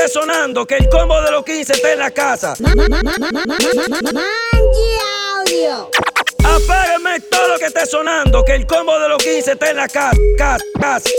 esté sonando, que el combo de los 15 está en la casa. audio. Apágueme todo lo que esté sonando, que el combo de los 15 está en la casa. Casa, casa.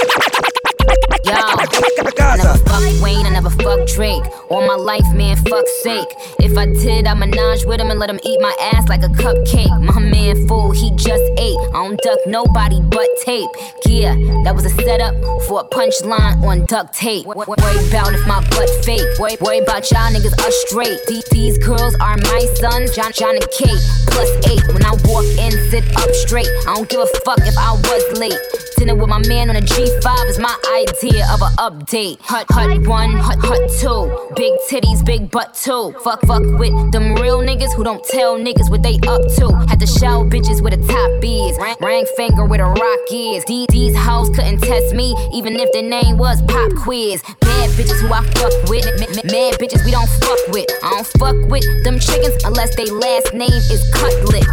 Yo, I never fuck Wayne, I never fuck Drake. All my life, man, fuck sake. If I did, I menage with him and let him eat my ass like a cupcake. My man, fool, he just ate. I don't duck nobody but tape. Yeah, that was a setup for a punchline on duct tape. Worry about if my butt fake. Worry, worry about y'all niggas are straight. These, these girls are my sons, John, Jon and Kate. Plus eight. When I walk in, sit up straight. I don't give a fuck if I was late. Dinner with my man on a G5 is my idea of an update. Hut, hut one, hut, hut two. Big titties, big butt two. Fuck, fuck with them real niggas who don't tell niggas what they up to. Had to show bitches with a top is. Ring, finger with a rock. These, these hoes couldn't test me, even if the name was Pop Quiz. Mad bitches who I fuck with. Mad bitches we don't fuck with. I don't fuck with them chickens unless they last name is Cutlet.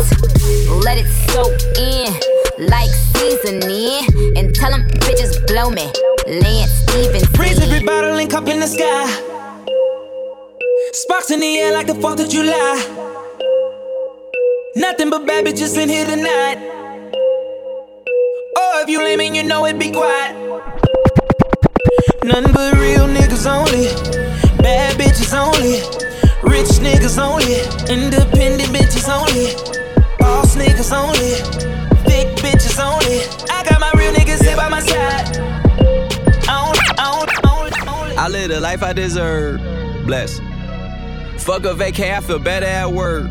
Let it soak in like seasoning and tell them bitches blow me. Lance Stephenson. Freeze every bottle and cup in the sky. Sparks in the air like the 4th of July. Nothing but bad bitches in here tonight. Oh, if you lame and you know it, be quiet. Nothing but real niggas only. Bad bitches only. Rich niggas only. Independent bitches only. Boss niggas only. Thick bitches only. I got my real niggas here by my side. The life I deserve. Bless. Fuck a vacay, I feel better at work.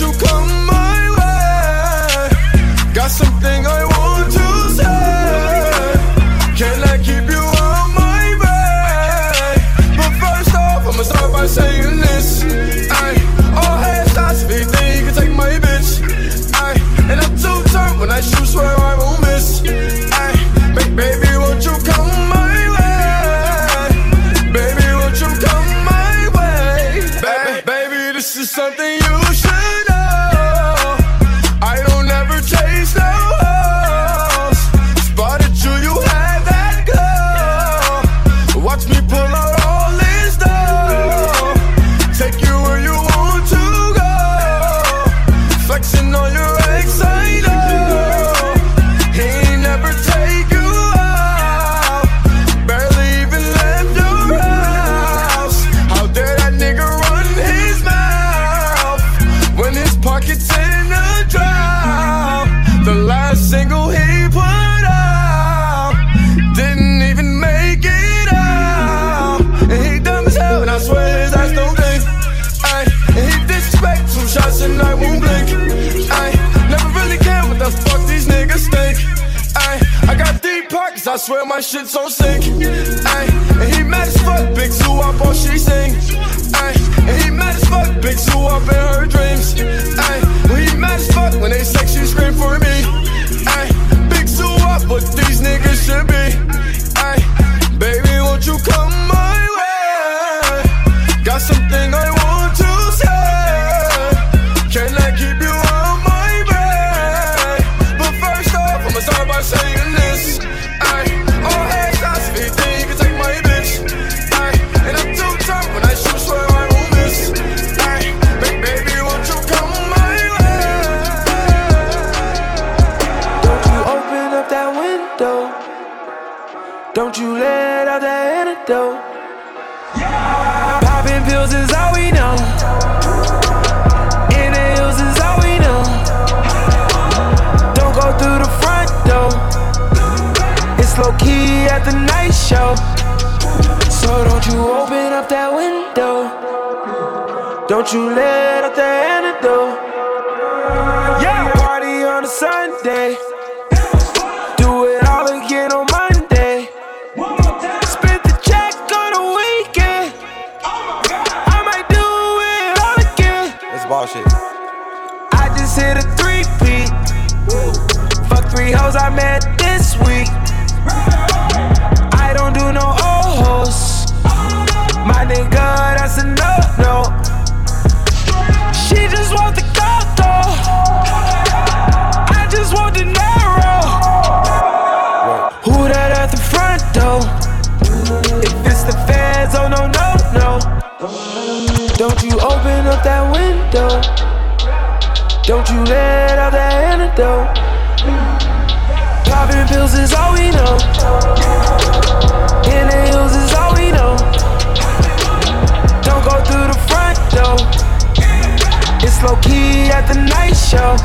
you come my way? Got something I Don't you let out the antidote. Yeah, party on a Sunday. Do it all again on Monday. Spent the check on the weekend. Oh my god, I might do it all again. It's bullshit. I just hit a three peat. Fuck three hoes I met up that window? Don't you let out the antidote. Popping pills is all we know. In the hills is all we know. Don't go through the front door. It's low key at the night show.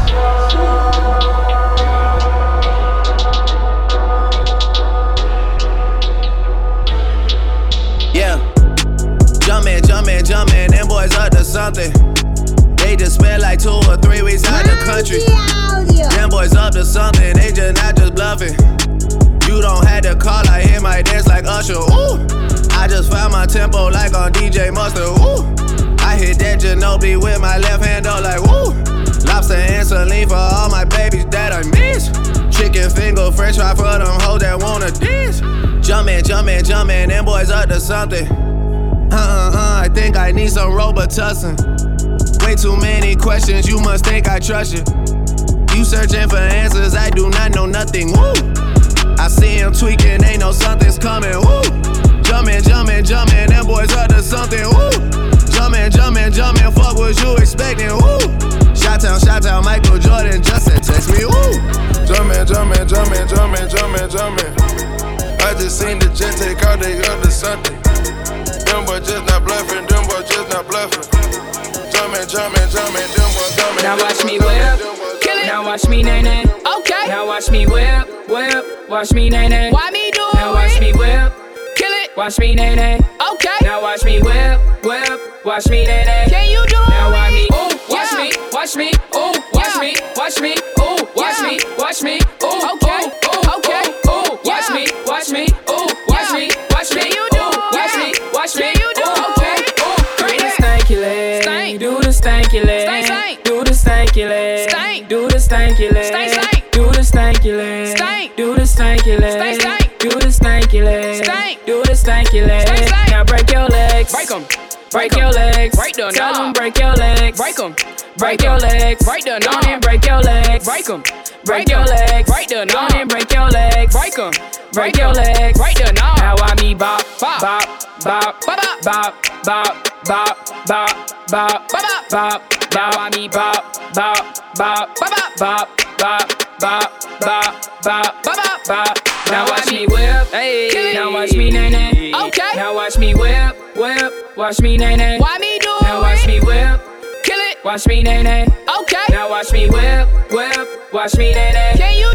Something. They just spent like two or three weeks out the country. Them boys up to something, they just not just bluffing. You don't have to call, I hear my dance like Usher. Ooh, I just found my tempo like on DJ Mustard. Ooh, I hit that Ginobili with my left hand up like woo. Lobster and saline for all my babies that I miss. Chicken finger, french fry for them hoes that wanna dance. Jumpin', jumpin', jumpin', them boys up to something. Uh uh think I need some Robitussin. Way too many questions, you must think I trust you. You searching for answers, I do not know nothing. Woo! I see him tweaking, ain't no something's coming. Woo! Jumpin', jumpin', jumpin', them boys up to something. Woo! Jumpin', jumpin', jumpin', fuck what you expecting. Woo! Shot town, shot town, Michael Jordan just said text me. Woo! Jumpin', jumpin', jumpin', jumpin', jumpin', jumpin'. I just seen the jet take out, they up to something. Them boys just not bluffing, them boys just not bluffing. Jumpin', jumpin', jumpin', them boys jumpin'. Now watch me whip, jumpin', them boys kill it. Now watch me nay nay. Okay. Now watch me whip, whip. Watch me nay nay. Why me do Now watch it? me whip, Kill it. watch me nay nay. Okay. Now watch me whip, whip. Watch me nay nay. Can you do Now watch me, watch me, ooh, watch me, watch me, ooh, watch me, watch me, ooh, Okay. ooh, Okay. ooh, watch me, watch me, ooh, watch me, watch me, you do ooh, watch me, watch me, Can you do ooh. Okay. ooh. Do the stanky leg, do the stanky leg, do the stanky leg, do the stanky leg, do the stanky leg, do the stanky leg, do the stanky leg, do the stanky leg. Now break your legs, Break 'em. break Break your legs, Break the tell them break your legs, Break 'em. Break your legs, Break the Go on and break your legs, Break 'em. break your legs, Break the Go on and break your legs, Break 'em. break your legs, Break the knob. Now I me bop, Bop. bop, bop, Bop, bop, bop, bop, bop, bop, bop, Bop, bop, bop. I me bop, bop, bop, Bop, bop, bop, bop, bop, bop, Bop, bop. Now Now watch me whip, Hey. Now watch me nay nay. Okay. Now watch me whip, whip. Watch me nay nay. Why me do Now watch me whip, it. Watch me nay nay. Okay. Now watch me whip, whip. Watch me nay nay. Can you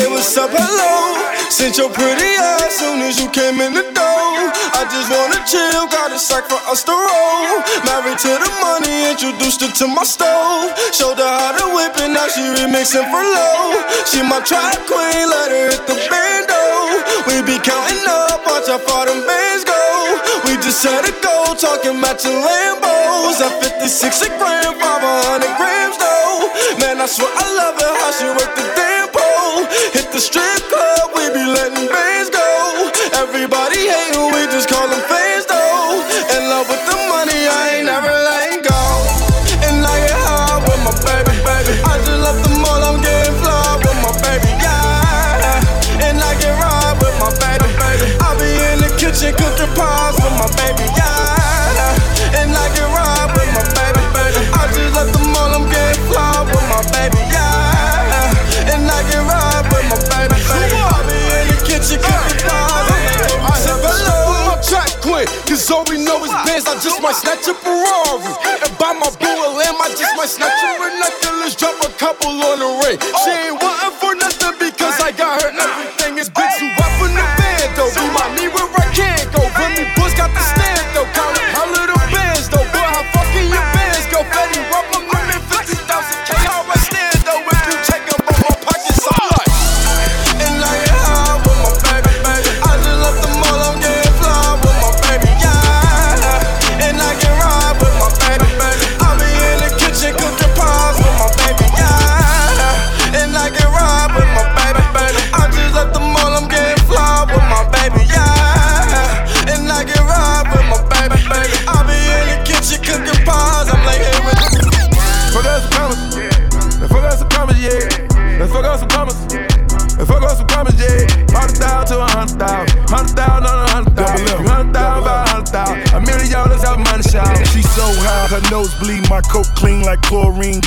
what's up, hello? Sent your pretty ass soon as you came in the door. I just wanna chill, got a sack for us to roll. Married to the money, introduced her to my stove. Showed her how to whip it, now she remixing for low. She my track queen, let her hit the bando. We be counting up, watch how far them bands go. We just set a goal, talking matching Lambos. At 56 a gram, 500 grams though. Man, I swear I love her, how she work the damn. Hit the strip club, we be letting bands go. Everybody who we just call them fans just might snatch a Ferrari.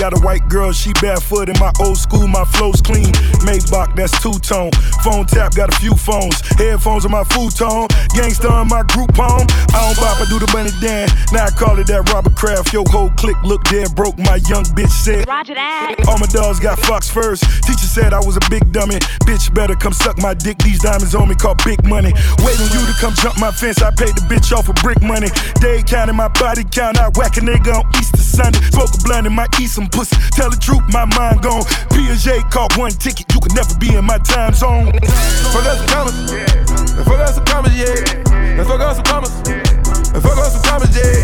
Got a white girl, she barefoot in my old school, my flow's clean. Maybach, that's two tone. Phone tap, got a few phones. Headphones on my futon. Gangsta on my group home. I don't bop, I do the bunny dan. Now I call it that Robert Kraft. Yo, whole clique look dead broke. My young bitch said. Roger that. All my dogs got fox first. Teacher said I was a big dummy. Bitch better come suck my dick. These diamonds on me call big money. Waiting you to come jump my fence. I paid the bitch off for brick money. Day counting my body count. I whack a nigga on Easter Sunday. Smoke a blunt and might eat some pussy. Tell the truth, my mind gone. Piaget caught one ticket. You could never be in my time zone. Fuck out some commas. Fuck out some commas, yeah. Fuck out some commas. Fuck out some commas, yeah.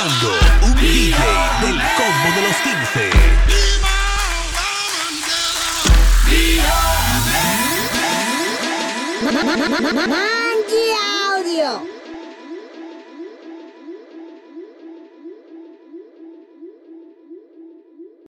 escuchando un DJ del combo de los 15.